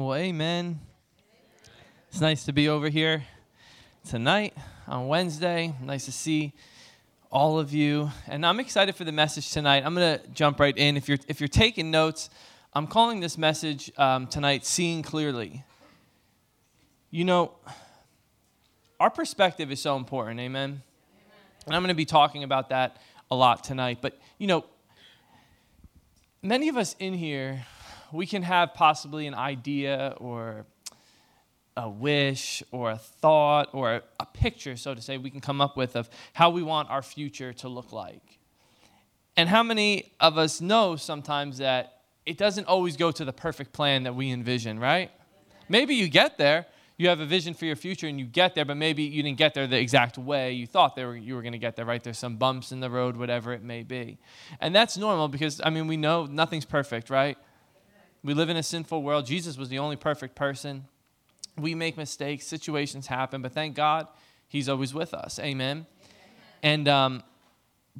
Well, amen. It's nice to be over here tonight on Wednesday. Nice to see all of you. And I'm excited for the message tonight. I'm going to jump right in. If you're, if you're taking notes, I'm calling this message um, tonight Seeing Clearly. You know, our perspective is so important, amen? amen? And I'm going to be talking about that a lot tonight. But, you know, many of us in here, we can have possibly an idea or a wish or a thought or a picture, so to say, we can come up with of how we want our future to look like. And how many of us know sometimes that it doesn't always go to the perfect plan that we envision, right? Maybe you get there, you have a vision for your future and you get there, but maybe you didn't get there the exact way you thought were, you were going to get there, right? There's some bumps in the road, whatever it may be. And that's normal because, I mean, we know nothing's perfect, right? We live in a sinful world. Jesus was the only perfect person. We make mistakes, situations happen, but thank God He's always with us. Amen. Amen. And, um,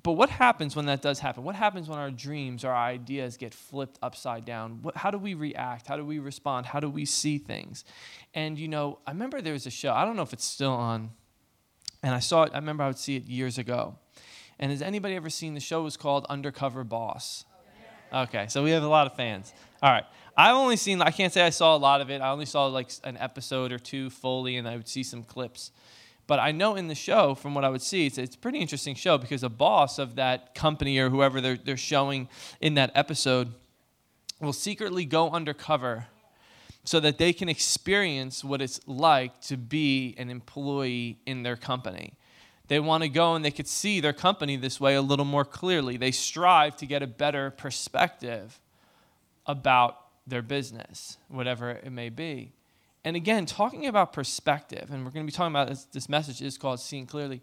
but what happens when that does happen? What happens when our dreams, our ideas get flipped upside down? What, how do we react? How do we respond? How do we see things? And, you know, I remember there was a show, I don't know if it's still on, and I saw it, I remember I would see it years ago. And has anybody ever seen the show? It was called Undercover Boss. Okay, so we have a lot of fans. All right. I've only seen, I can't say I saw a lot of it. I only saw like an episode or two fully, and I would see some clips. But I know in the show, from what I would see, it's, it's a pretty interesting show because a boss of that company or whoever they're, they're showing in that episode will secretly go undercover so that they can experience what it's like to be an employee in their company. They want to go and they could see their company this way a little more clearly. They strive to get a better perspective about their business, whatever it may be. And again, talking about perspective, and we're going to be talking about this, this message is called Seeing Clearly.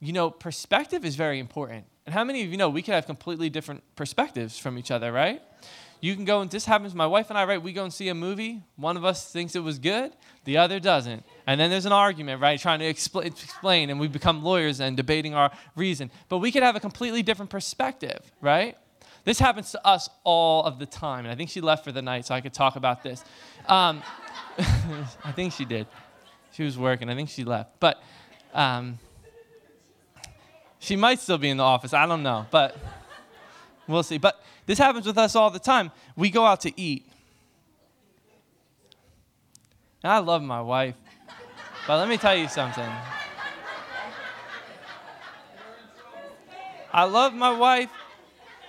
You know, perspective is very important. And how many of you know we could have completely different perspectives from each other, right? You can go and this happens. My wife and I, right? We go and see a movie. One of us thinks it was good, the other doesn't, and then there's an argument, right? Trying to expl- explain, and we become lawyers and debating our reason. But we could have a completely different perspective, right? This happens to us all of the time, and I think she left for the night, so I could talk about this. Um, I think she did. She was working. I think she left, but um, she might still be in the office. I don't know, but we'll see. But this happens with us all the time. We go out to eat. And I love my wife. But let me tell you something. I love my wife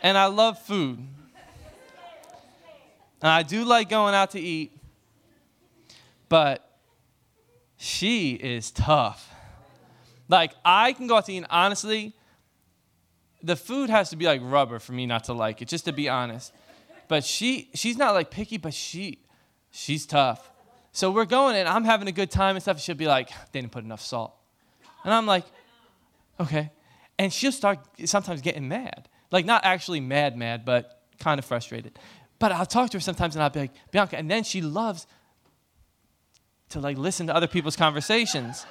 and I love food. And I do like going out to eat. But she is tough. Like, I can go out to eat, and honestly, the food has to be like rubber for me not to like it, just to be honest. But she she's not like picky, but she she's tough. So we're going and I'm having a good time and stuff. She'll be like, they didn't put enough salt. And I'm like, okay. And she'll start sometimes getting mad. Like not actually mad, mad, but kind of frustrated. But I'll talk to her sometimes and I'll be like, Bianca, and then she loves to like listen to other people's conversations.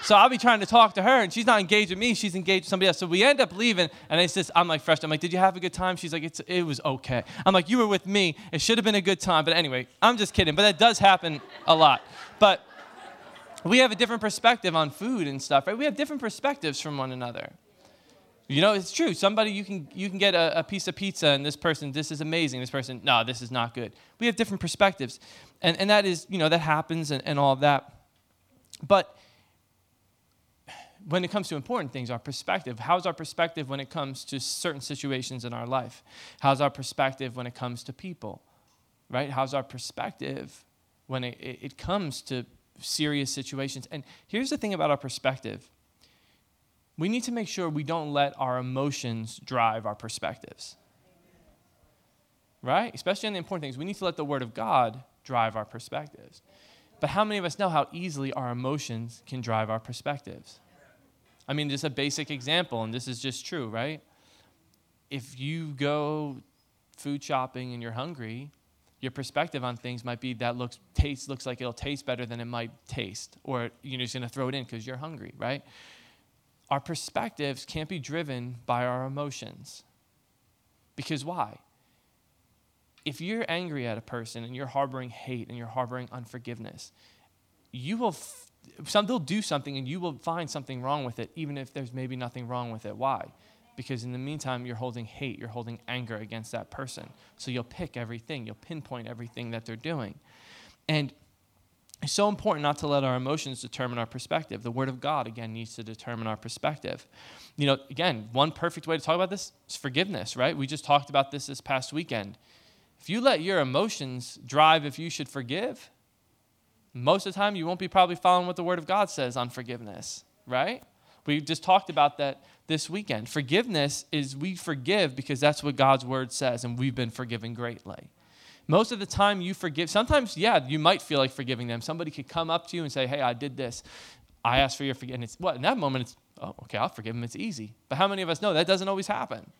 So I'll be trying to talk to her, and she's not engaged with me. She's engaged with somebody else. So we end up leaving, and it's just I'm like fresh. I'm like, did you have a good time? She's like, it's, it was okay. I'm like, you were with me. It should have been a good time. But anyway, I'm just kidding. But that does happen a lot. But we have a different perspective on food and stuff, right? We have different perspectives from one another. You know, it's true. Somebody you can you can get a, a piece of pizza, and this person, this is amazing. This person, no, this is not good. We have different perspectives, and and that is you know that happens and, and all of that. But when it comes to important things, our perspective. How's our perspective when it comes to certain situations in our life? How's our perspective when it comes to people? Right? How's our perspective when it, it comes to serious situations? And here's the thing about our perspective we need to make sure we don't let our emotions drive our perspectives. Right? Especially on the important things. We need to let the Word of God drive our perspectives. But how many of us know how easily our emotions can drive our perspectives? I mean, just a basic example, and this is just true, right? If you go food shopping and you're hungry, your perspective on things might be that looks taste looks like it'll taste better than it might taste, or you're just gonna throw it in because you're hungry, right? Our perspectives can't be driven by our emotions. Because why? if you're angry at a person and you're harboring hate and you're harboring unforgiveness, you will f- some they'll do something and you will find something wrong with it even if there's maybe nothing wrong with it. Why? Because in the meantime you're holding hate, you're holding anger against that person. So you'll pick everything, you'll pinpoint everything that they're doing. And it's so important not to let our emotions determine our perspective. The Word of God, again, needs to determine our perspective. You know, again, one perfect way to talk about this is forgiveness, right? We just talked about this this past weekend. If you let your emotions drive if you should forgive, most of the time you won't be probably following what the Word of God says on forgiveness, right? We just talked about that this weekend. Forgiveness is we forgive because that's what God's Word says, and we've been forgiven greatly. Most of the time, you forgive. Sometimes, yeah, you might feel like forgiving them. Somebody could come up to you and say, Hey, I did this. I asked for your forgiveness. What? In that moment, it's, oh, okay, I'll forgive them. It's easy. But how many of us know that doesn't always happen?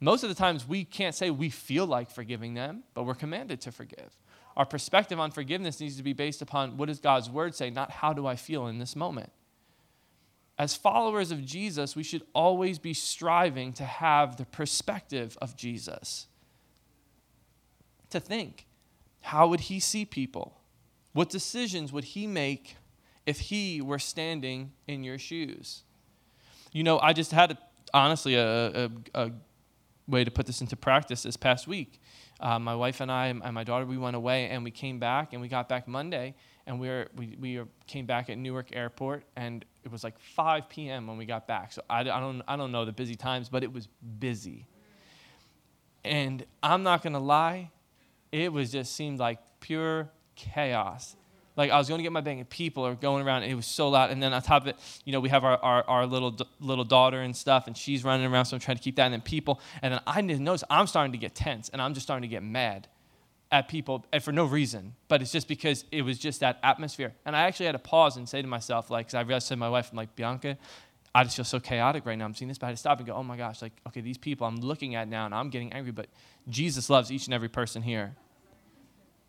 Most of the times, we can't say we feel like forgiving them, but we're commanded to forgive. Our perspective on forgiveness needs to be based upon what does God's word say, not how do I feel in this moment. As followers of Jesus, we should always be striving to have the perspective of Jesus to think how would he see people? What decisions would he make if he were standing in your shoes? You know, I just had, a, honestly, a, a, a, way to put this into practice this past week. Uh, my wife and I and my daughter, we went away and we came back and we got back Monday and we, were, we, we came back at Newark Airport and it was like 5 p.m. when we got back. So I, I, don't, I don't know the busy times, but it was busy. And I'm not going to lie, it was just seemed like pure chaos. Like I was going to get my bag, and people are going around, and it was so loud. And then on top of it, you know, we have our, our, our little little daughter and stuff, and she's running around, so I'm trying to keep that. And then people, and then I didn't notice I'm starting to get tense, and I'm just starting to get mad at people, and for no reason. But it's just because it was just that atmosphere. And I actually had to pause and say to myself, like, because I realized to my wife, I'm like, Bianca, I just feel so chaotic right now. I'm seeing this, but I had to stop and go, oh my gosh, like, okay, these people I'm looking at now, and I'm getting angry, but Jesus loves each and every person here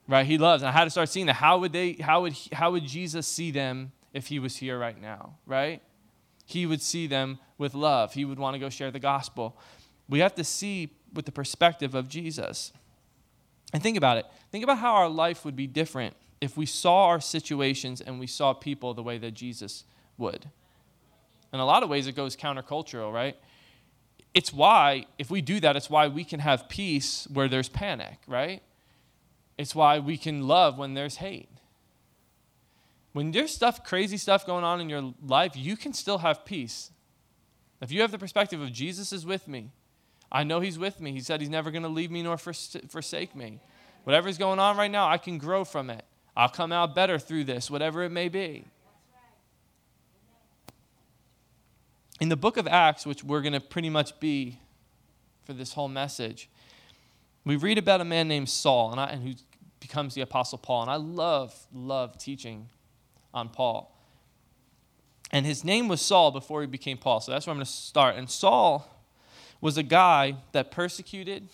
right? He loves. And I had to start seeing that. How would they? How would how would Jesus see them if he was here right now? Right? He would see them with love. He would want to go share the gospel. We have to see with the perspective of Jesus. And think about it. Think about how our life would be different if we saw our situations and we saw people the way that Jesus would. In a lot of ways, it goes countercultural, right? It's why, if we do that, it's why we can have peace where there's panic, right? It's why we can love when there's hate. When there's stuff, crazy stuff going on in your life, you can still have peace. If you have the perspective of Jesus is with me, I know He's with me. He said He's never going to leave me nor forsake me. Whatever's going on right now, I can grow from it. I'll come out better through this, whatever it may be. In the book of Acts, which we're going to pretty much be for this whole message, we read about a man named Saul, and, I, and who becomes the Apostle Paul. And I love, love teaching on Paul. And his name was Saul before he became Paul. So that's where I'm going to start. And Saul was a guy that persecuted,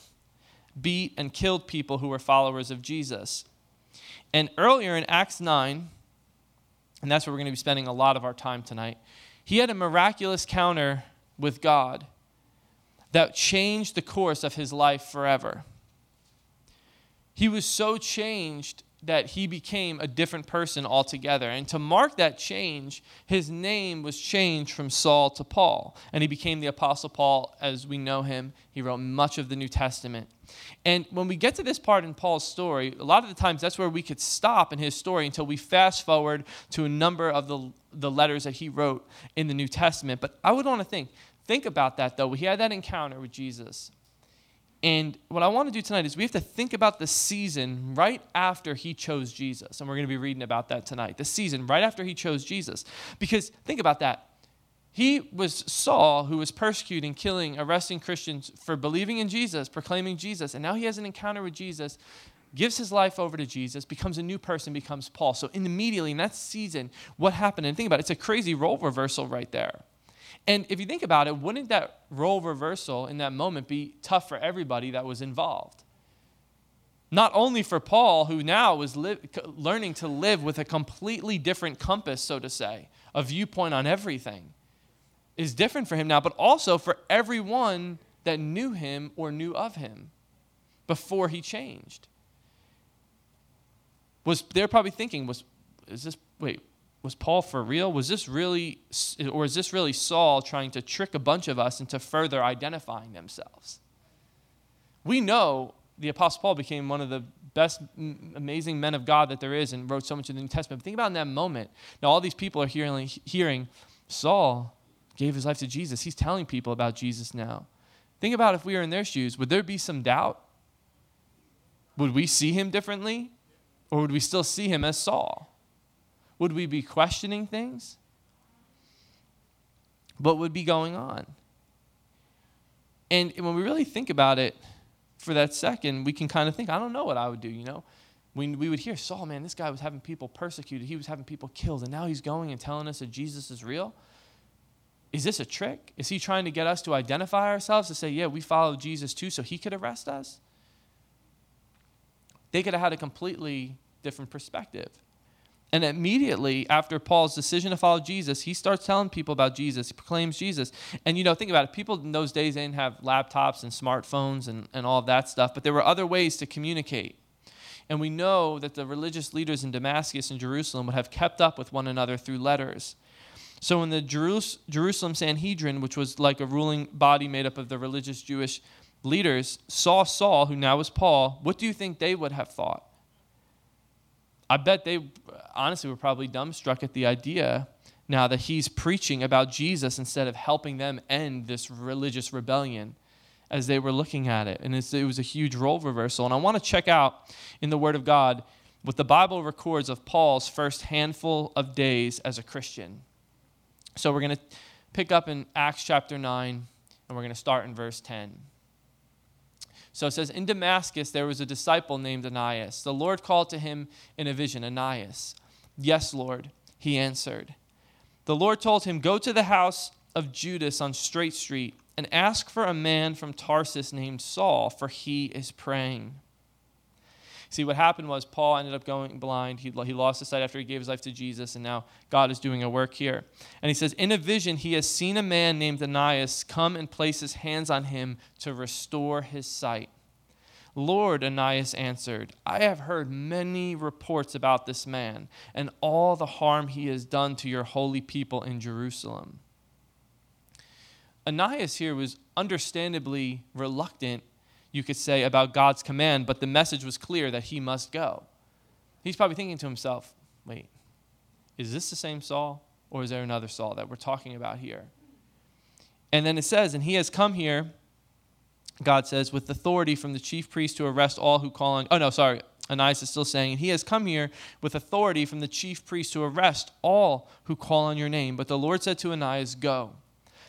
beat, and killed people who were followers of Jesus. And earlier in Acts 9, and that's where we're going to be spending a lot of our time tonight, he had a miraculous counter with God that changed the course of his life forever. He was so changed that he became a different person altogether. And to mark that change, his name was changed from Saul to Paul. And he became the Apostle Paul as we know him. He wrote much of the New Testament. And when we get to this part in Paul's story, a lot of the times that's where we could stop in his story until we fast forward to a number of the, the letters that he wrote in the New Testament. But I would want to think, think about that though. He had that encounter with Jesus. And what I want to do tonight is we have to think about the season right after he chose Jesus. And we're going to be reading about that tonight. The season right after he chose Jesus. Because think about that. He was Saul who was persecuting, killing, arresting Christians for believing in Jesus, proclaiming Jesus. And now he has an encounter with Jesus, gives his life over to Jesus, becomes a new person, becomes Paul. So immediately in that season, what happened? And think about it, it's a crazy role reversal right there. And if you think about it, wouldn't that role reversal in that moment be tough for everybody that was involved? Not only for Paul, who now was li- learning to live with a completely different compass, so to say, a viewpoint on everything, is different for him now, but also for everyone that knew him or knew of him. before he changed. Was they're probably thinking, was is this wait, was Paul for real? Was this really or is this really Saul trying to trick a bunch of us into further identifying themselves? We know the Apostle Paul became one of the best, amazing men of God that there is and wrote so much of the New Testament. But think about in that moment. Now, all these people are hearing, hearing Saul gave his life to Jesus. He's telling people about Jesus now. Think about if we were in their shoes. Would there be some doubt? Would we see him differently? Or would we still see him as Saul? Would we be questioning things? What would be going on? And when we really think about it, for that second, we can kind of think, I don't know what I would do, you know? We, we would hear, Saul, man, this guy was having people persecuted. He was having people killed. And now he's going and telling us that Jesus is real. Is this a trick? Is he trying to get us to identify ourselves to say, yeah, we follow Jesus too, so he could arrest us? They could have had a completely different perspective. And immediately after Paul's decision to follow Jesus, he starts telling people about Jesus. He proclaims Jesus. And you know, think about it. People in those days didn't have laptops and smartphones and, and all of that stuff, but there were other ways to communicate. And we know that the religious leaders in Damascus and Jerusalem would have kept up with one another through letters. So in the Jerus- Jerusalem Sanhedrin, which was like a ruling body made up of the religious Jewish leaders, saw Saul, who now was Paul, what do you think they would have thought? I bet they honestly were probably dumbstruck at the idea now that he's preaching about Jesus instead of helping them end this religious rebellion as they were looking at it. And it was a huge role reversal. And I want to check out in the Word of God what the Bible records of Paul's first handful of days as a Christian. So we're going to pick up in Acts chapter 9, and we're going to start in verse 10. So it says, In Damascus there was a disciple named Ananias. The Lord called to him in a vision, Ananias. Yes, Lord, he answered. The Lord told him, Go to the house of Judas on Straight Street and ask for a man from Tarsus named Saul, for he is praying. See, what happened was Paul ended up going blind. He, he lost his sight after he gave his life to Jesus, and now God is doing a work here. And he says, In a vision, he has seen a man named Ananias come and place his hands on him to restore his sight. Lord, Ananias answered, I have heard many reports about this man and all the harm he has done to your holy people in Jerusalem. Ananias here was understandably reluctant you could say, about God's command, but the message was clear that he must go. He's probably thinking to himself, wait, is this the same Saul, or is there another Saul that we're talking about here? And then it says, and he has come here, God says, with authority from the chief priest to arrest all who call on. Oh, no, sorry. Ananias is still saying, and he has come here with authority from the chief priest to arrest all who call on your name. But the Lord said to Ananias, Go.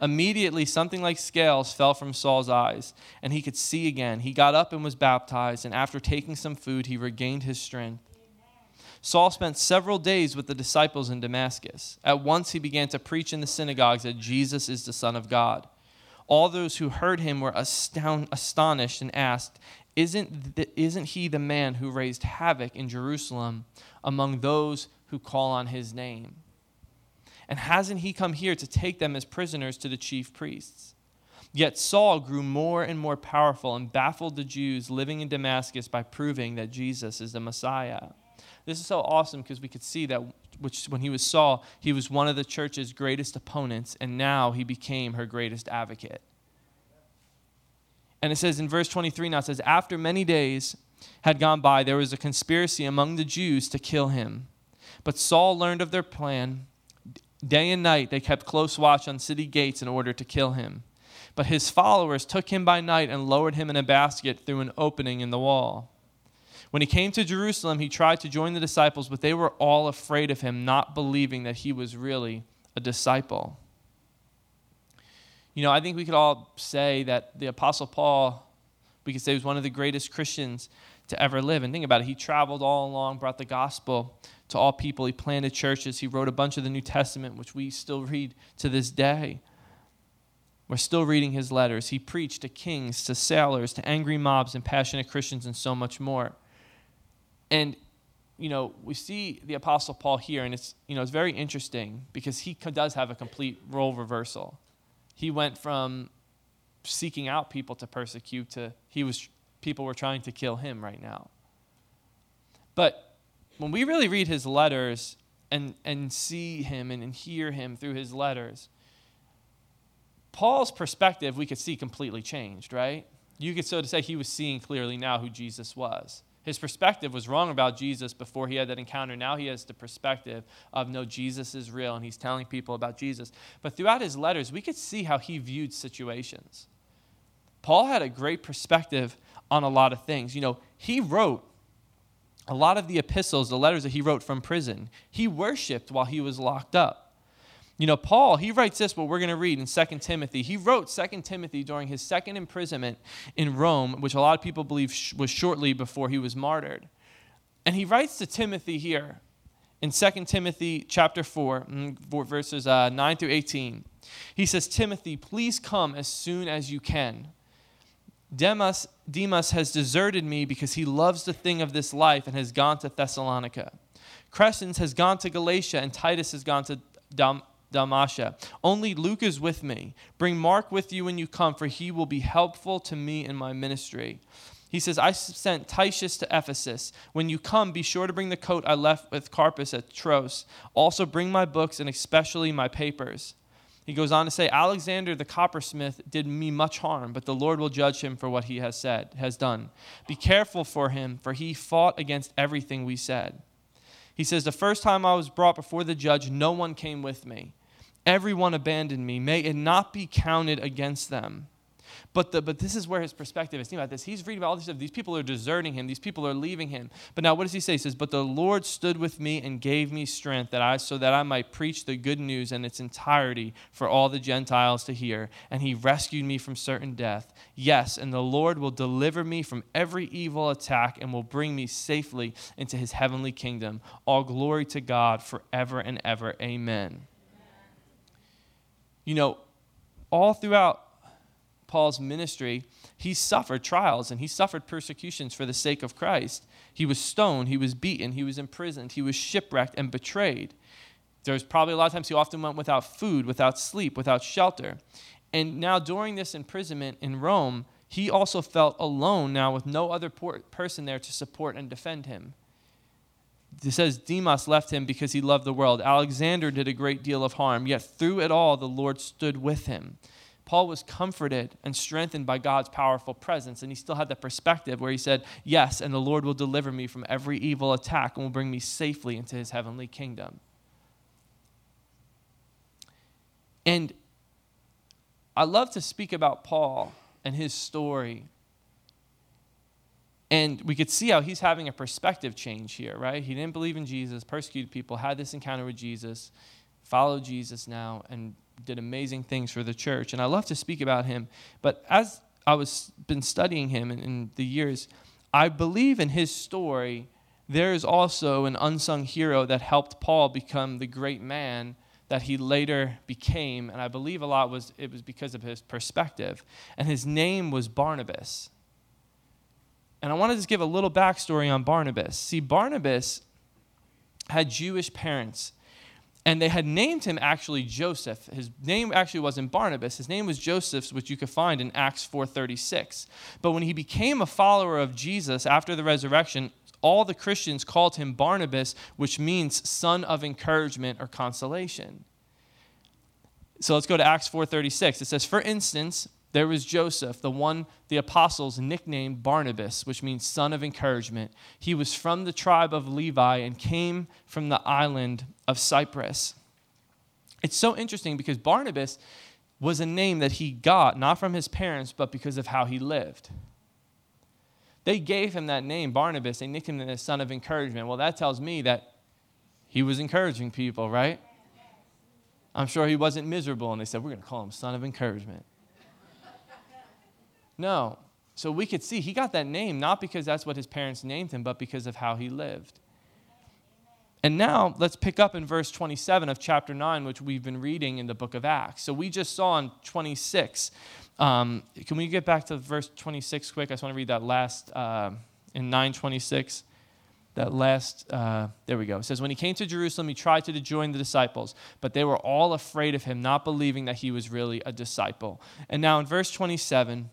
Immediately, something like scales fell from Saul's eyes, and he could see again. He got up and was baptized, and after taking some food, he regained his strength. Saul spent several days with the disciples in Damascus. At once, he began to preach in the synagogues that Jesus is the Son of God. All those who heard him were astound, astonished and asked, isn't, isn't he the man who raised havoc in Jerusalem among those who call on his name? And hasn't he come here to take them as prisoners to the chief priests? Yet Saul grew more and more powerful and baffled the Jews living in Damascus by proving that Jesus is the Messiah. This is so awesome because we could see that which when he was Saul, he was one of the church's greatest opponents, and now he became her greatest advocate. And it says in verse 23 now, it says, After many days had gone by, there was a conspiracy among the Jews to kill him. But Saul learned of their plan Day and night they kept close watch on city gates in order to kill him. But his followers took him by night and lowered him in a basket through an opening in the wall. When he came to Jerusalem, he tried to join the disciples, but they were all afraid of him, not believing that he was really a disciple. You know, I think we could all say that the Apostle Paul we could say was one of the greatest Christians to ever live. And think about it, he traveled all along, brought the gospel to all people. He planted churches. He wrote a bunch of the New Testament, which we still read to this day. We're still reading his letters. He preached to kings, to sailors, to angry mobs, and passionate Christians, and so much more. And, you know, we see the Apostle Paul here, and it's, you know, it's very interesting because he does have a complete role reversal. He went from seeking out people to persecute to he was people were trying to kill him right now. But when we really read his letters and, and see him and, and hear him through his letters, Paul's perspective we could see completely changed, right? You could so to say he was seeing clearly now who Jesus was. His perspective was wrong about Jesus before he had that encounter. Now he has the perspective of no, Jesus is real, and he's telling people about Jesus. But throughout his letters, we could see how he viewed situations. Paul had a great perspective on a lot of things. You know, he wrote a lot of the epistles, the letters that he wrote from prison. He worshiped while he was locked up. You know, Paul, he writes this, what we're going to read in 2 Timothy. He wrote 2 Timothy during his second imprisonment in Rome, which a lot of people believe was shortly before he was martyred. And he writes to Timothy here in 2 Timothy chapter 4, mm, verses uh, 9 through 18. He says, Timothy, please come as soon as you can. Demas, Demas has deserted me because he loves the thing of this life and has gone to Thessalonica. Crescens has gone to Galatia, and Titus has gone to Dam- Dalmatia. Only Luke is with me. Bring Mark with you when you come, for he will be helpful to me in my ministry. He says, I sent Tychicus to Ephesus. When you come, be sure to bring the coat I left with Carpus at Troas. Also, bring my books and especially my papers. He goes on to say, Alexander the coppersmith did me much harm, but the Lord will judge him for what he has said, has done. Be careful for him, for he fought against everything we said. He says, The first time I was brought before the judge, no one came with me. Everyone abandoned me. May it not be counted against them. But, the, but this is where his perspective is. Think about this. He's reading about all this stuff. These people are deserting him. These people are leaving him. But now what does he say? He says, But the Lord stood with me and gave me strength that I so that I might preach the good news in its entirety for all the Gentiles to hear. And he rescued me from certain death. Yes, and the Lord will deliver me from every evil attack and will bring me safely into his heavenly kingdom. All glory to God forever and ever. Amen you know, all throughout Paul's ministry, he suffered trials and he suffered persecutions for the sake of Christ. He was stoned, he was beaten, he was imprisoned, he was shipwrecked and betrayed. There was probably a lot of times he often went without food, without sleep, without shelter. And now, during this imprisonment in Rome, he also felt alone now with no other person there to support and defend him it says Demas left him because he loved the world. Alexander did a great deal of harm, yet through it all the Lord stood with him. Paul was comforted and strengthened by God's powerful presence, and he still had that perspective where he said, Yes, and the Lord will deliver me from every evil attack and will bring me safely into his heavenly kingdom. And I love to speak about Paul and his story and we could see how he's having a perspective change here, right? He didn't believe in Jesus, persecuted people, had this encounter with Jesus, followed Jesus now, and did amazing things for the church. And I love to speak about him. But as I was been studying him in, in the years, I believe in his story, there is also an unsung hero that helped Paul become the great man that he later became. And I believe a lot was it was because of his perspective. And his name was Barnabas. And I want to just give a little backstory on Barnabas. See, Barnabas had Jewish parents, and they had named him actually Joseph. His name actually wasn't Barnabas. His name was Joseph, which you could find in Acts 4:36. But when he became a follower of Jesus after the resurrection, all the Christians called him Barnabas, which means son of encouragement or consolation. So let's go to Acts 4:36. It says, "For instance, there was Joseph, the one the apostles nicknamed Barnabas, which means son of encouragement. He was from the tribe of Levi and came from the island of Cyprus. It's so interesting because Barnabas was a name that he got not from his parents, but because of how he lived. They gave him that name, Barnabas. They nicknamed him the son of encouragement. Well, that tells me that he was encouraging people, right? I'm sure he wasn't miserable, and they said, We're going to call him son of encouragement. No. So we could see he got that name not because that's what his parents named him, but because of how he lived. And now let's pick up in verse 27 of chapter 9, which we've been reading in the book of Acts. So we just saw in 26. Um, can we get back to verse 26 quick? I just want to read that last uh, in 926. That last, uh, there we go. It says, When he came to Jerusalem, he tried to join the disciples, but they were all afraid of him, not believing that he was really a disciple. And now in verse 27,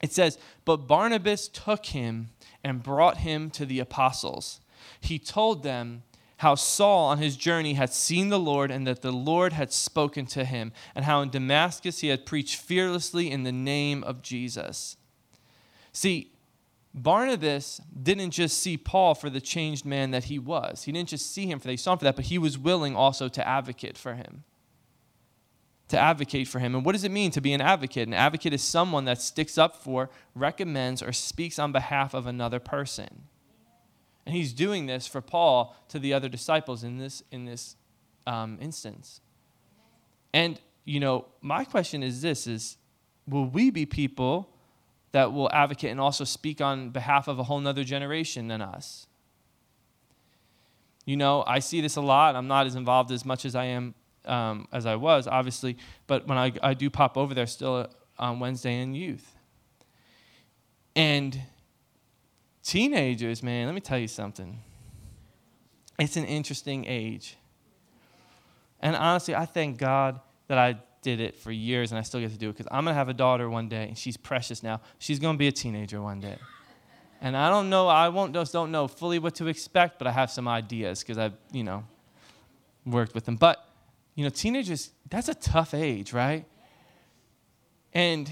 it says, But Barnabas took him and brought him to the apostles. He told them, how Saul on his journey had seen the Lord and that the Lord had spoken to him, and how in Damascus he had preached fearlessly in the name of Jesus. See, Barnabas didn't just see Paul for the changed man that he was. He didn't just see him for that, he saw him for that, but he was willing also to advocate for him. To advocate for him. And what does it mean to be an advocate? An advocate is someone that sticks up for, recommends, or speaks on behalf of another person. And he's doing this for Paul to the other disciples in this, in this um, instance. And, you know, my question is this is will we be people that will advocate and also speak on behalf of a whole nother generation than us? You know, I see this a lot. I'm not as involved as much as I am um, as I was, obviously, but when I, I do pop over there still on Wednesday in youth. And Teenagers, man, let me tell you something. It's an interesting age. And honestly, I thank God that I did it for years and I still get to do it because I'm going to have a daughter one day and she's precious now. She's going to be a teenager one day. And I don't know, I won't just don't know fully what to expect, but I have some ideas because I've, you know, worked with them. But, you know, teenagers, that's a tough age, right? And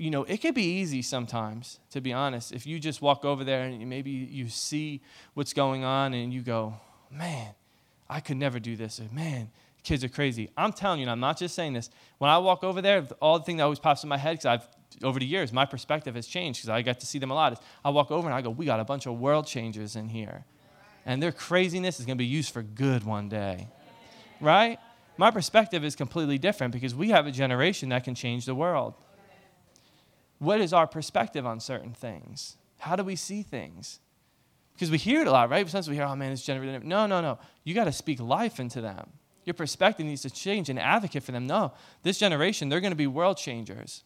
you know, it could be easy sometimes, to be honest. If you just walk over there and maybe you see what's going on and you go, man, I could never do this. Or, man, kids are crazy. I'm telling you, and I'm not just saying this. When I walk over there, all the thing that always pops in my head, because I've, over the years, my perspective has changed because I got to see them a lot. Is I walk over and I go, we got a bunch of world changers in here. And their craziness is going to be used for good one day. Right? My perspective is completely different because we have a generation that can change the world. What is our perspective on certain things? How do we see things? Because we hear it a lot, right? Sometimes we hear, oh man, it's generated. No, no, no. You got to speak life into them. Your perspective needs to change and advocate for them. No, this generation, they're going to be world changers.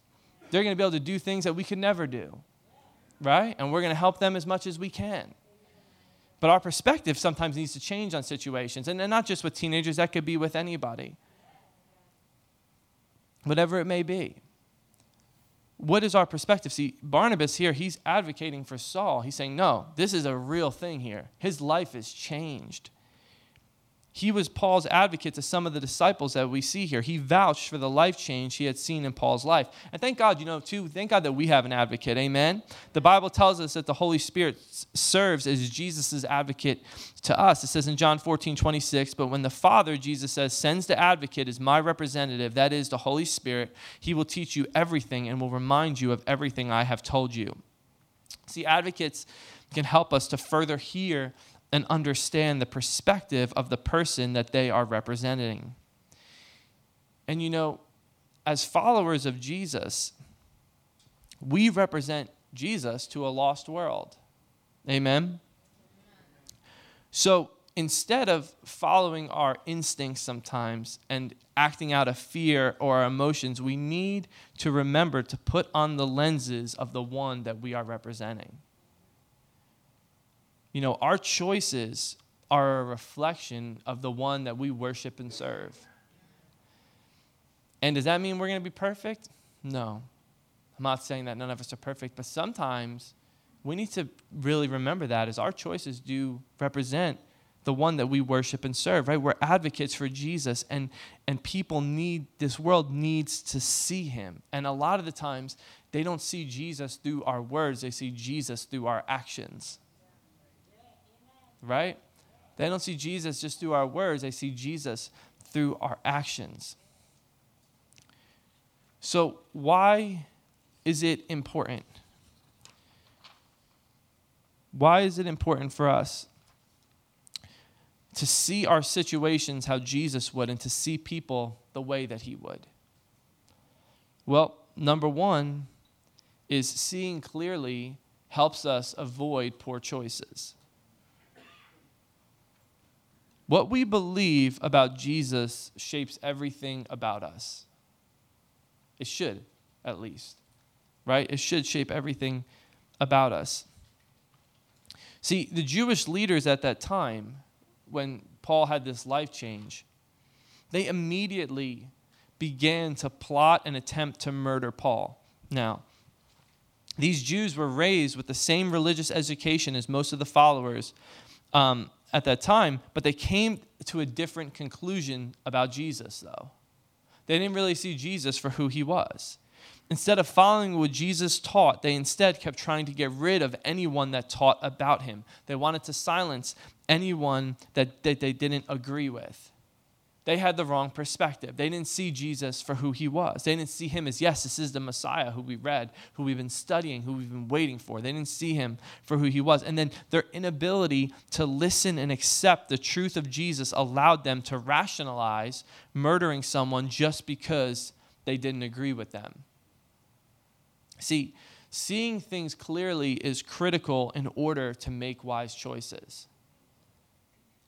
They're going to be able to do things that we could never do, right? And we're going to help them as much as we can. But our perspective sometimes needs to change on situations. And not just with teenagers, that could be with anybody. Whatever it may be what is our perspective? See, Barnabas here, he's advocating for Saul. He's saying, no, this is a real thing here. His life is changed. He was Paul's advocate to some of the disciples that we see here. He vouched for the life change he had seen in Paul's life. And thank God, you know, too, thank God that we have an advocate. Amen. The Bible tells us that the Holy Spirit serves as Jesus' advocate to us. It says in John 14, 26, but when the Father, Jesus says, sends the advocate as my representative, that is the Holy Spirit, he will teach you everything and will remind you of everything I have told you. See, advocates can help us to further hear and understand the perspective of the person that they are representing. And you know, as followers of Jesus, we represent Jesus to a lost world. Amen? So instead of following our instincts sometimes and acting out of fear or our emotions, we need to remember to put on the lenses of the one that we are representing. You know, our choices are a reflection of the one that we worship and serve. And does that mean we're going to be perfect? No. I'm not saying that none of us are perfect, but sometimes we need to really remember that as our choices do represent the one that we worship and serve, right? We're advocates for Jesus and and people need this world needs to see him. And a lot of the times they don't see Jesus through our words, they see Jesus through our actions right? They don't see Jesus just through our words, they see Jesus through our actions. So, why is it important? Why is it important for us to see our situations how Jesus would and to see people the way that he would? Well, number one, is seeing clearly helps us avoid poor choices. What we believe about Jesus shapes everything about us. It should, at least, right? It should shape everything about us. See, the Jewish leaders at that time, when Paul had this life change, they immediately began to plot and attempt to murder Paul. Now, these Jews were raised with the same religious education as most of the followers um, at that time, but they came to a different conclusion about Jesus, though. They didn't really see Jesus for who he was. Instead of following what Jesus taught, they instead kept trying to get rid of anyone that taught about him. They wanted to silence anyone that, that they didn't agree with they had the wrong perspective. They didn't see Jesus for who he was. They didn't see him as, yes, this is the Messiah who we read, who we've been studying, who we've been waiting for. They didn't see him for who he was. And then their inability to listen and accept the truth of Jesus allowed them to rationalize murdering someone just because they didn't agree with them. See, seeing things clearly is critical in order to make wise choices.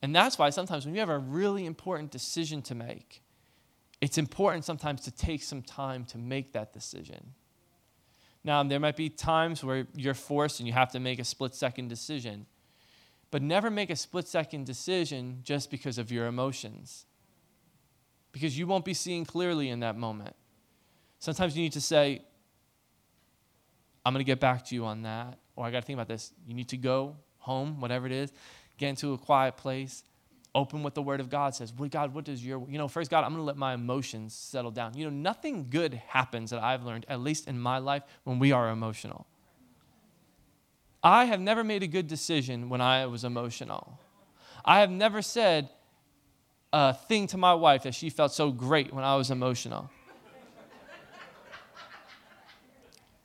And that's why sometimes when you have a really important decision to make, it's important sometimes to take some time to make that decision. Now, there might be times where you're forced and you have to make a split second decision, but never make a split second decision just because of your emotions, because you won't be seeing clearly in that moment. Sometimes you need to say, I'm going to get back to you on that, or I got to think about this. You need to go home, whatever it is, get into a quiet place, open what the Word of God says. Well, God, what does your, you know, first, God, I'm going to let my emotions settle down. You know, nothing good happens that I've learned, at least in my life, when we are emotional. I have never made a good decision when I was emotional. I have never said a thing to my wife that she felt so great when I was emotional.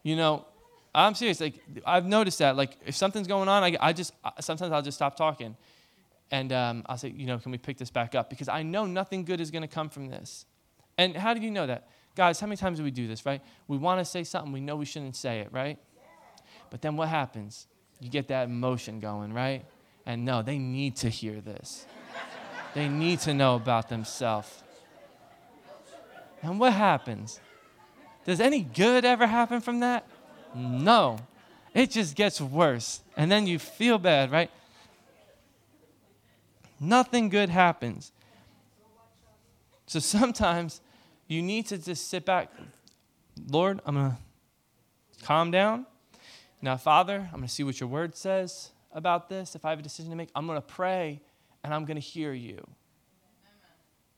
you know, I'm serious. Like I've noticed that. Like if something's going on, I, I just sometimes I'll just stop talking, and um, I'll say, you know, can we pick this back up? Because I know nothing good is going to come from this. And how do you know that, guys? How many times do we do this? Right? We want to say something, we know we shouldn't say it, right? But then what happens? You get that emotion going, right? And no, they need to hear this. they need to know about themselves. And what happens? Does any good ever happen from that? No. It just gets worse. And then you feel bad, right? Nothing good happens. So sometimes you need to just sit back. Lord, I'm going to calm down. Now, Father, I'm going to see what your word says about this. If I have a decision to make, I'm going to pray and I'm going to hear you.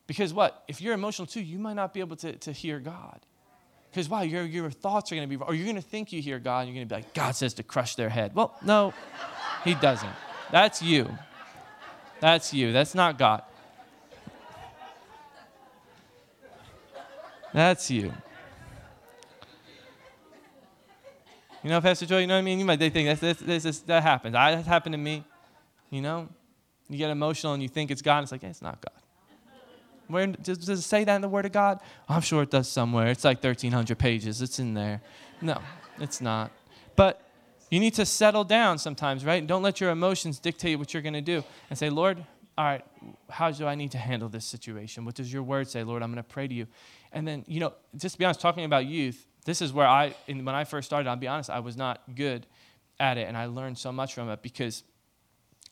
Because what? If you're emotional too, you might not be able to, to hear God. Because wow, your, your thoughts are going to be, or you're going to think you hear God, and you're going to be like, God says to crush their head. Well, no, He doesn't. That's you. That's you. That's not God. That's you. You know, Pastor Joy, you know what I mean? You might they think that's, that's, that's, that's, that happens. I, that happened to me. You know? You get emotional and you think it's God, it's like, hey, it's not God. Where does, does it say that in the Word of God? I'm sure it does somewhere. It's like 1,300 pages. It's in there. No, it's not. But you need to settle down sometimes, right? Don't let your emotions dictate what you're going to do. And say, Lord, all right, how do I need to handle this situation? What does your word say, Lord? I'm going to pray to you. And then, you know, just to be honest, talking about youth, this is where I, when I first started, I'll be honest, I was not good at it. And I learned so much from it because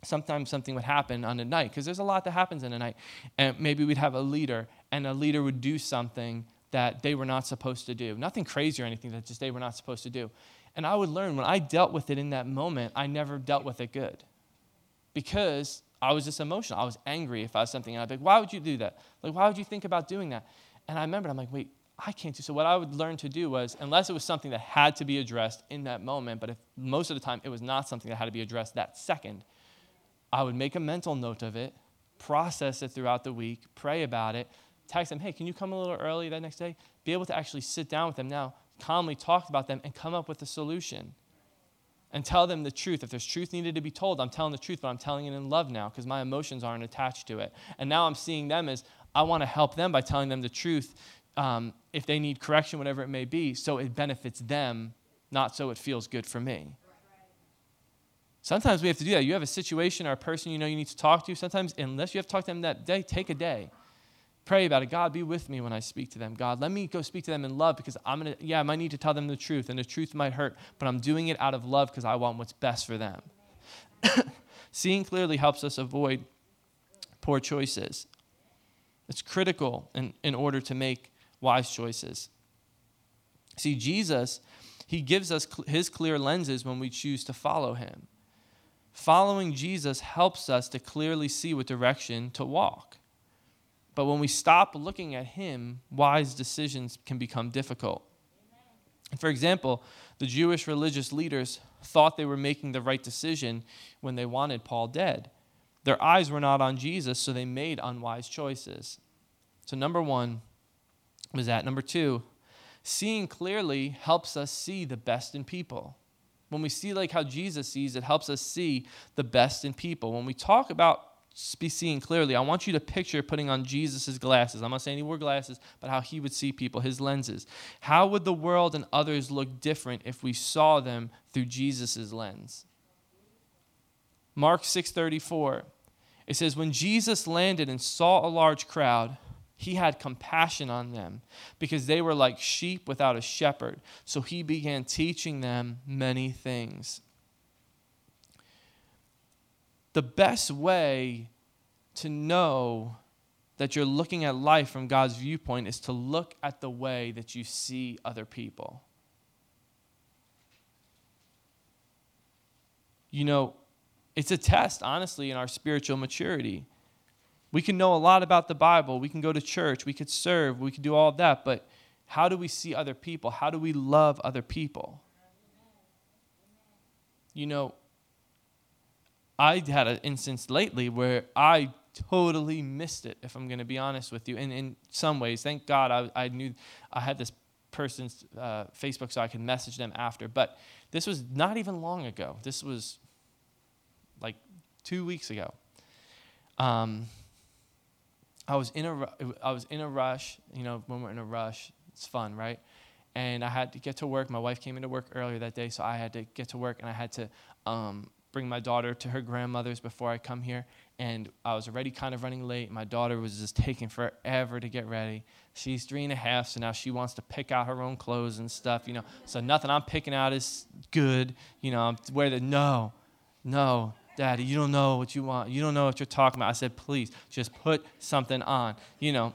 sometimes something would happen on a night because there's a lot that happens in a night and maybe we'd have a leader and a leader would do something that they were not supposed to do. Nothing crazy or anything that just they were not supposed to do. And i would learn when i dealt with it in that moment i never dealt with it good. Because i was just emotional. I was angry if i was something and i'd be like why would you do that? Like why would you think about doing that? And i remember i'm like wait I can't do so. What I would learn to do was, unless it was something that had to be addressed in that moment, but if most of the time it was not something that had to be addressed that second, I would make a mental note of it, process it throughout the week, pray about it, text them, hey, can you come a little early that next day? Be able to actually sit down with them now, calmly talk about them, and come up with a solution. And tell them the truth. If there's truth needed to be told, I'm telling the truth, but I'm telling it in love now because my emotions aren't attached to it. And now I'm seeing them as I want to help them by telling them the truth um, if they need correction, whatever it may be, so it benefits them not so it feels good for me. Sometimes we have to do that. You have a situation or a person you know you need to talk to. Sometimes, unless you have to talk to them that day, take a day. Pray about it. God, be with me when I speak to them. God, let me go speak to them in love because I'm going to, yeah, I might need to tell them the truth and the truth might hurt, but I'm doing it out of love because I want what's best for them. Seeing clearly helps us avoid poor choices. It's critical in, in order to make wise choices. See, Jesus, he gives us cl- his clear lenses when we choose to follow him. Following Jesus helps us to clearly see what direction to walk. But when we stop looking at him, wise decisions can become difficult. For example, the Jewish religious leaders thought they were making the right decision when they wanted Paul dead. Their eyes were not on Jesus, so they made unwise choices. So, number one was that. Number two, seeing clearly helps us see the best in people. When we see like how Jesus sees, it helps us see the best in people. When we talk about seeing clearly, I want you to picture putting on Jesus' glasses. I'm not saying he wore glasses, but how he would see people, his lenses. How would the world and others look different if we saw them through Jesus' lens? Mark 6:34. It says when Jesus landed and saw a large crowd, he had compassion on them because they were like sheep without a shepherd. So he began teaching them many things. The best way to know that you're looking at life from God's viewpoint is to look at the way that you see other people. You know, it's a test, honestly, in our spiritual maturity. We can know a lot about the Bible. We can go to church. We could serve. We could do all that. But how do we see other people? How do we love other people? You know, I had an instance lately where I totally missed it, if I'm going to be honest with you. And in some ways, thank God I, I knew I had this person's uh, Facebook so I could message them after. But this was not even long ago. This was like two weeks ago. Um, I was in a I was in a rush. You know, when we're in a rush, it's fun, right? And I had to get to work. My wife came into work earlier that day, so I had to get to work, and I had to um, bring my daughter to her grandmother's before I come here. And I was already kind of running late. My daughter was just taking forever to get ready. She's three and a half, so now she wants to pick out her own clothes and stuff, you know. So nothing I'm picking out is good, you know. I'm where the no, no, Daddy, you don't know what you want. You don't know what you're talking about. I said, please, just put something on. You know,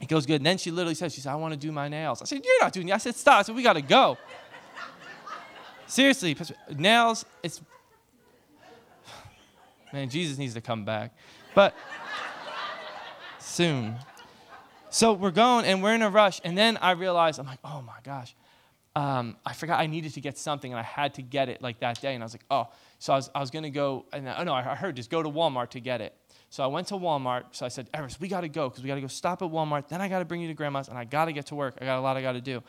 it goes good. And then she literally says, she said, I want to do my nails. I said, you're not doing it. I said, stop. I said, we got to go. Seriously, nails, it's, man, Jesus needs to come back. But soon. So we're going and we're in a rush. And then I realized, I'm like, oh my gosh. Um, I forgot I needed to get something and I had to get it like that day. And I was like, oh, so I was, I was going to go, and I, oh no, I heard just go to Walmart to get it. So I went to Walmart. So I said, Eris, we got to go because we got to go stop at Walmart. Then I got to bring you to grandma's and I got to get to work. I got a lot I got to do.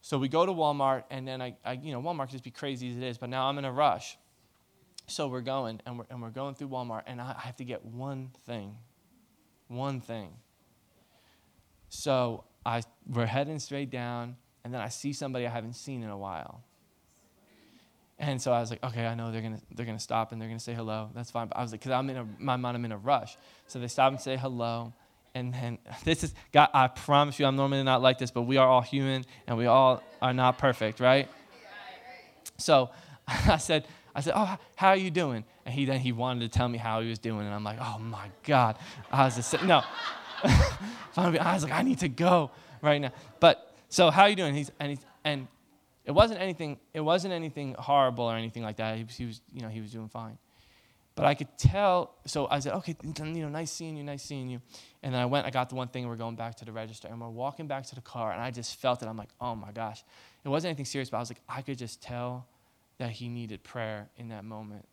So we go to Walmart and then I, I, you know, Walmart just be crazy as it is, but now I'm in a rush. So we're going and we're, and we're going through Walmart and I, I have to get one thing. One thing. So I, we're heading straight down and then I see somebody I haven't seen in a while. And so I was like, okay, I know they're gonna they're gonna stop and they're gonna say hello. That's fine. But I was like, because I'm in a my mind, I'm in a rush. So they stop and say hello. And then this is God. I promise you, I'm normally not like this, but we are all human and we all are not perfect, right? So I said, I said, oh, how are you doing? And he then he wanted to tell me how he was doing, and I'm like, oh my God. I was just no. I was like, I need to go right now. But so how are you doing? He's and he's and it wasn't anything. It wasn't anything horrible or anything like that. He was, he was, you know, he was doing fine. But I could tell. So I said, okay, you know, nice seeing you, nice seeing you. And then I went. I got the one thing. We're going back to the register, and we're walking back to the car, and I just felt it. I'm like, oh my gosh, it wasn't anything serious, but I was like, I could just tell that he needed prayer in that moment,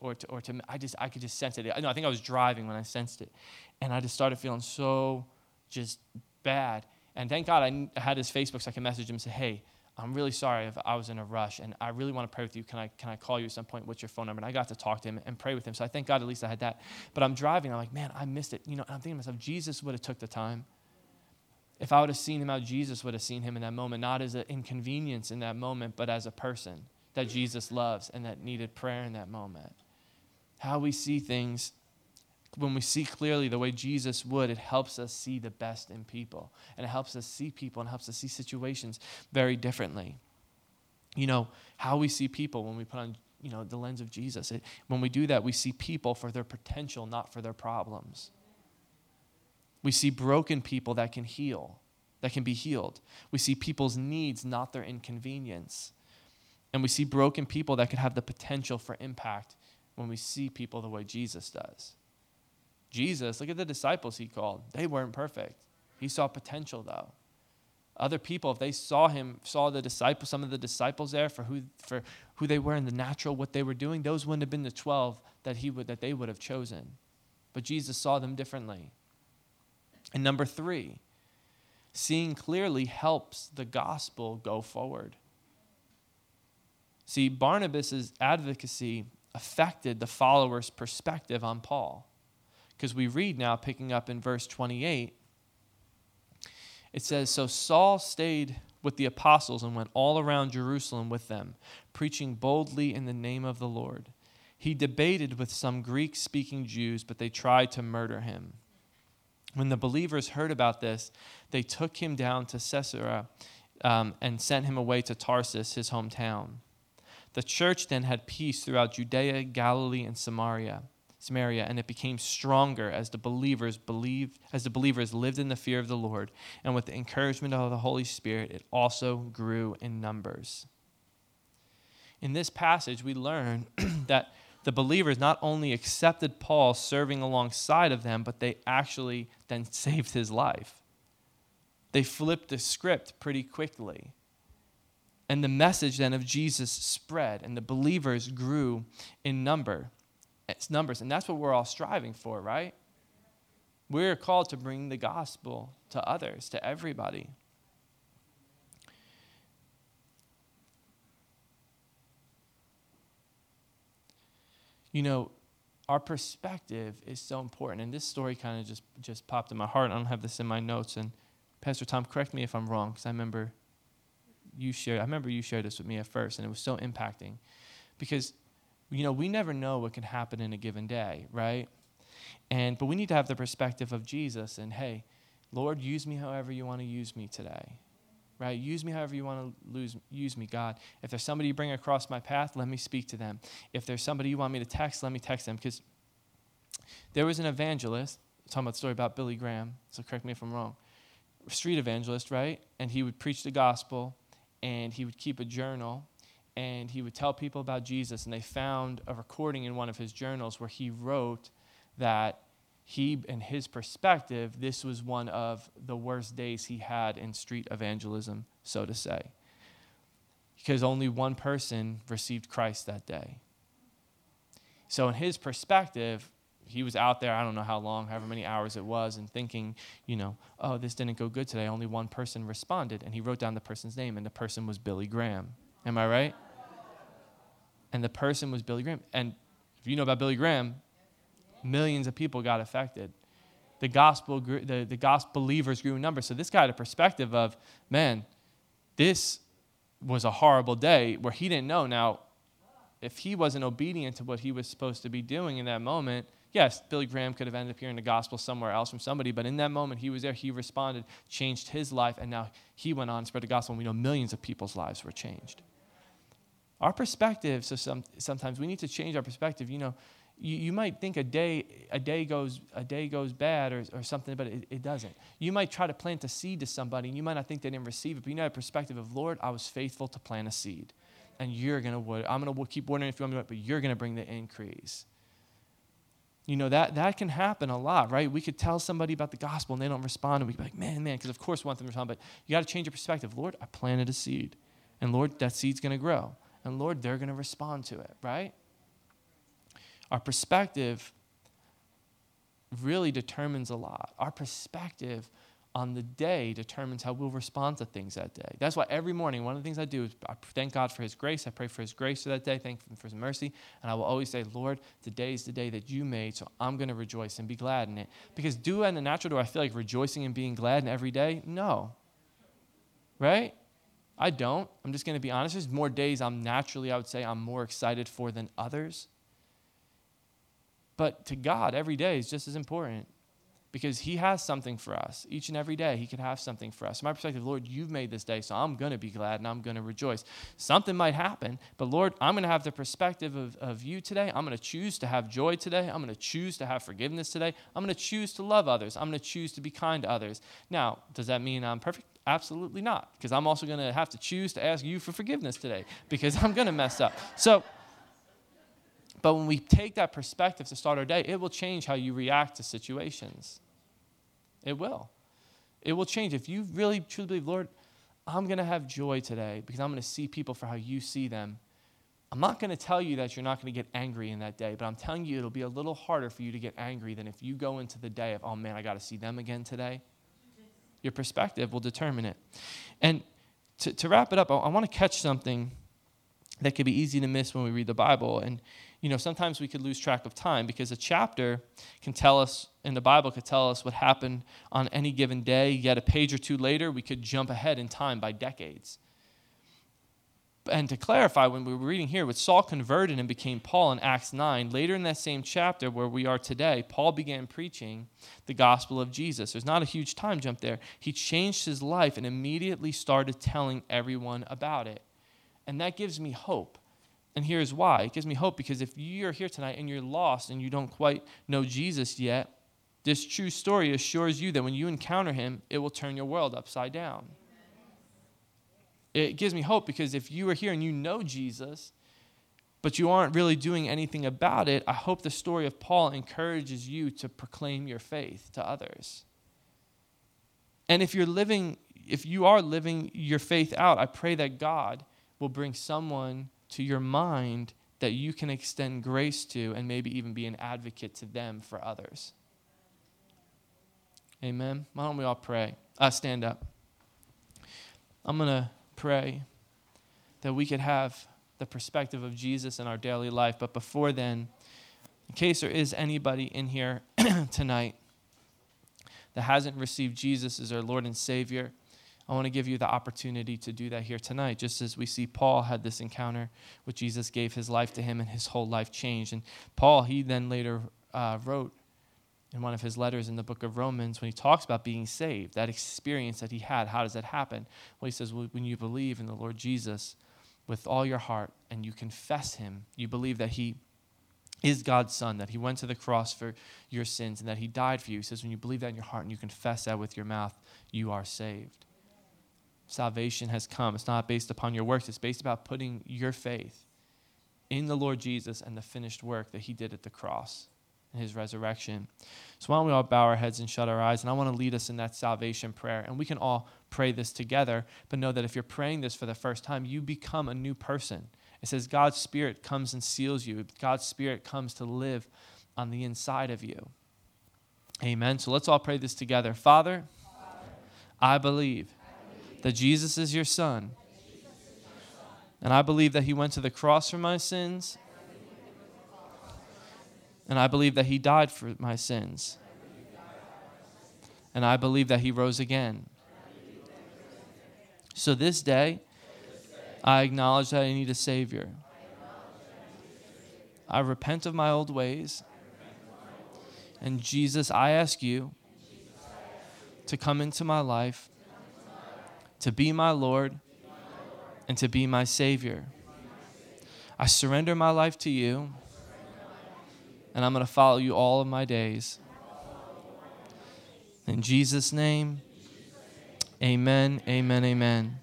or to, or to. I just, I could just sense it. Know. I think I was driving when I sensed it, and I just started feeling so, just bad. And thank God I had his Facebook, so I could message him and say, hey I'm really sorry if I was in a rush and I really want to pray with you. Can I, can I call you at some point? What's your phone number? And I got to talk to him and pray with him. So I thank God at least I had that. But I'm driving. I'm like, man, I missed it. You know, I'm thinking to myself, Jesus would have took the time. if I would have seen him how Jesus would have seen him in that moment, not as an inconvenience in that moment, but as a person that Jesus loves and that needed prayer in that moment. How we see things, when we see clearly the way Jesus would, it helps us see the best in people. And it helps us see people and helps us see situations very differently. You know, how we see people when we put on you know the lens of jesus it, when we do that we see people for their potential not for their problems we see broken people that can heal that can be healed we see people's needs not their inconvenience and we see broken people that could have the potential for impact when we see people the way Jesus does. Jesus, look at the disciples he called. They weren't perfect. He saw potential though. Other people, if they saw him, saw the disciples, some of the disciples there for who for who they were in the natural, what they were doing, those wouldn't have been the twelve that he would that they would have chosen. But Jesus saw them differently. And number three, seeing clearly helps the gospel go forward. See, Barnabas' advocacy affected the followers' perspective on Paul. Because we read now, picking up in verse 28, it says So Saul stayed with the apostles and went all around Jerusalem with them, preaching boldly in the name of the Lord. He debated with some Greek speaking Jews, but they tried to murder him. When the believers heard about this, they took him down to Caesarea um, and sent him away to Tarsus, his hometown. The church then had peace throughout Judea, Galilee, and Samaria. Samaria, and it became stronger as the believers believed, as the believers lived in the fear of the Lord, and with the encouragement of the Holy Spirit, it also grew in numbers. In this passage, we learn that the believers not only accepted Paul serving alongside of them, but they actually then saved his life. They flipped the script pretty quickly. And the message then of Jesus spread, and the believers grew in number. It's numbers, and that's what we're all striving for, right? We're called to bring the gospel to others, to everybody. You know, our perspective is so important, and this story kind of just just popped in my heart. I don't have this in my notes, and Pastor Tom, correct me if I'm wrong, because I remember you shared, I remember you shared this with me at first, and it was so impacting because, you know, we never know what can happen in a given day, right? And, but we need to have the perspective of Jesus and, hey, Lord, use me however you want to use me today, right? Use me however you want to lose, use me, God. If there's somebody you bring across my path, let me speak to them. If there's somebody you want me to text, let me text them. Because there was an evangelist, talking about the story about Billy Graham, so correct me if I'm wrong, street evangelist, right? And he would preach the gospel and he would keep a journal and he would tell people about Jesus. And they found a recording in one of his journals where he wrote that he, in his perspective, this was one of the worst days he had in street evangelism, so to say. Because only one person received Christ that day. So, in his perspective, he was out there, I don't know how long, however many hours it was, and thinking, you know, oh, this didn't go good today. Only one person responded. And he wrote down the person's name, and the person was Billy Graham. Am I right? And the person was Billy Graham. And if you know about Billy Graham, millions of people got affected. The gospel, grew, the, the gospel believers grew in number. So this guy had a perspective of, man, this was a horrible day where he didn't know. Now, if he wasn't obedient to what he was supposed to be doing in that moment, yes, Billy Graham could have ended up hearing the gospel somewhere else from somebody, but in that moment, he was there, he responded, changed his life, and now he went on and spread the gospel, and we know millions of people's lives were changed. Our perspective, so some, sometimes we need to change our perspective. You know, you, you might think a day, a day goes, a day goes bad or, or something, but it, it doesn't. You might try to plant a seed to somebody, and you might not think they didn't receive it, but you know a perspective of, Lord, I was faithful to plant a seed. And you're going to, I'm going to keep watering if you want me to, but you're going to bring the increase. You know, that, that can happen a lot, right? We could tell somebody about the gospel and they don't respond, and we would be like, man, man, because of course we want them to respond, but you got to change your perspective. Lord, I planted a seed, and Lord, that seed's going to grow. And Lord, they're going to respond to it, right? Our perspective really determines a lot. Our perspective on the day determines how we'll respond to things that day. That's why every morning, one of the things I do is I thank God for His grace. I pray for His grace for that day, thank Him for His mercy. And I will always say, Lord, today is the day that you made, so I'm going to rejoice and be glad in it. Because do I in the natural, do I feel like rejoicing and being glad in every day? No. Right? I don't. I'm just going to be honest. There's more days I'm naturally, I would say, I'm more excited for than others. But to God, every day is just as important because he has something for us. Each and every day he could have something for us. From my perspective lord you've made this day so i'm going to be glad and i'm going to rejoice. Something might happen but lord i'm going to have the perspective of, of you today. I'm going to choose to have joy today. I'm going to choose to have forgiveness today. I'm going to choose to love others. I'm going to choose to be kind to others. Now does that mean i'm perfect? Absolutely not because i'm also going to have to choose to ask you for forgiveness today because i'm going to mess up. So but when we take that perspective to start our day, it will change how you react to situations. It will. It will change. If you really truly believe, Lord, I'm going to have joy today because I'm going to see people for how you see them. I'm not going to tell you that you're not going to get angry in that day, but I'm telling you it'll be a little harder for you to get angry than if you go into the day of, oh man, I got to see them again today. Your perspective will determine it. And to, to wrap it up, I, I want to catch something that could be easy to miss when we read the Bible. And you know, sometimes we could lose track of time because a chapter can tell us, in the Bible, could tell us what happened on any given day, yet a page or two later, we could jump ahead in time by decades. And to clarify, when we were reading here, with Saul converted and became Paul in Acts 9, later in that same chapter where we are today, Paul began preaching the gospel of Jesus. There's not a huge time jump there. He changed his life and immediately started telling everyone about it. And that gives me hope and here's why it gives me hope because if you're here tonight and you're lost and you don't quite know Jesus yet, this true story assures you that when you encounter him, it will turn your world upside down. It gives me hope because if you are here and you know Jesus, but you aren't really doing anything about it, I hope the story of Paul encourages you to proclaim your faith to others. And if you're living, if you are living your faith out, I pray that God will bring someone to your mind that you can extend grace to and maybe even be an advocate to them for others. Amen. Why don't we all pray? Uh, stand up. I'm going to pray that we could have the perspective of Jesus in our daily life. But before then, in case there is anybody in here tonight that hasn't received Jesus as their Lord and Savior, I want to give you the opportunity to do that here tonight, just as we see Paul had this encounter with Jesus, gave his life to him, and his whole life changed. And Paul, he then later uh, wrote in one of his letters in the book of Romans when he talks about being saved, that experience that he had. How does that happen? Well, he says, well, when you believe in the Lord Jesus with all your heart and you confess him, you believe that he is God's son, that he went to the cross for your sins and that he died for you. He says, when you believe that in your heart and you confess that with your mouth, you are saved salvation has come. It's not based upon your works, it's based about putting your faith in the Lord Jesus and the finished work that he did at the cross and his resurrection. So why don't we all bow our heads and shut our eyes? And I want to lead us in that salvation prayer. And we can all pray this together, but know that if you're praying this for the first time, you become a new person. It says God's Spirit comes and seals you, God's Spirit comes to live on the inside of you. Amen. So let's all pray this together. Father, I believe that Jesus is your son. And I believe that he went to the cross for my sins. And I believe that he died for my sins. And I believe that he rose again. So this day, I acknowledge that I need a Savior. I repent of my old ways. And Jesus, I ask you to come into my life to be my Lord and to be my Savior. I surrender my life to you, and I'm going to follow you all of my days. In Jesus' name, amen, amen, amen.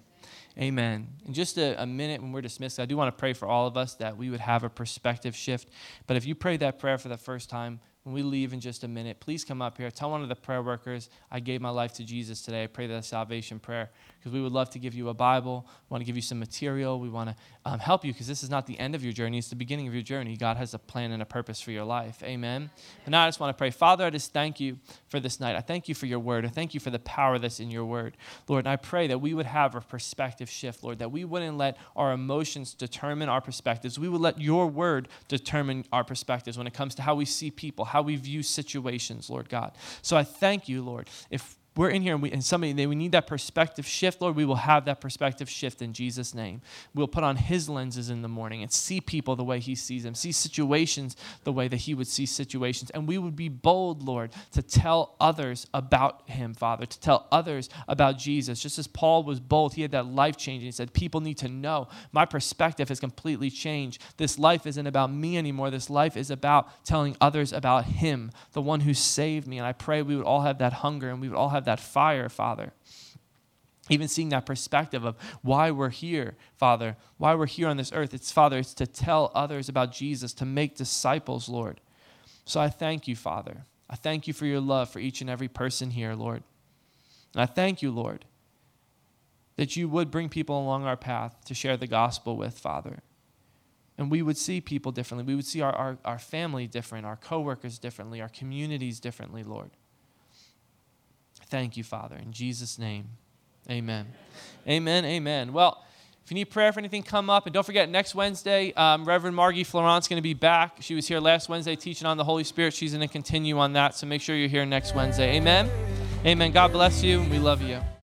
Amen. In just a, a, minute when we're dismissed, I do want to pray for all of us that we would have a perspective shift. But if you pray that prayer for the first time, when we leave in just a minute, please come up here. Tell one of the prayer workers I gave my life to Jesus today. I pray that salvation prayer because we would love to give you a Bible. We want to give you some material. We want to um, help you because this is not the end of your journey, it's the beginning of your journey. God has a plan and a purpose for your life. Amen. But now I just want to pray. Father, I just thank you for this night. I thank you for your word. I thank you for the power that's in your word. Lord, and I pray that we would have a perspective shift, Lord, that we wouldn't let our emotions determine our perspectives. We would let your word determine our perspectives when it comes to how we see people, how we view situations, Lord God. So I thank you, Lord. If we're in here and, we, and somebody we need that perspective shift, Lord, we will have that perspective shift in Jesus' name. We'll put on His lenses in the morning and see people the way He sees them, see situations the way that He would see situations, and we would be bold, Lord, to tell others about Him, Father, to tell others about Jesus. Just as Paul was bold, he had that life changing. He said, "People need to know my perspective has completely changed. This life isn't about me anymore. This life is about telling others about Him, the one who saved me." And I pray we would all have that hunger and we would all have that fire, Father. Even seeing that perspective of why we're here, Father, why we're here on this earth. It's, Father, it's to tell others about Jesus, to make disciples, Lord. So I thank you, Father. I thank you for your love for each and every person here, Lord. And I thank you, Lord, that you would bring people along our path to share the gospel with, Father. And we would see people differently. We would see our, our, our family different, our coworkers differently, our communities differently, Lord. Thank you, Father. In Jesus' name, amen. Amen, amen. Well, if you need prayer for anything, come up. And don't forget, next Wednesday, um, Reverend Margie Florent's going to be back. She was here last Wednesday teaching on the Holy Spirit. She's going to continue on that. So make sure you're here next Wednesday. Amen. Amen. God bless you. We love you.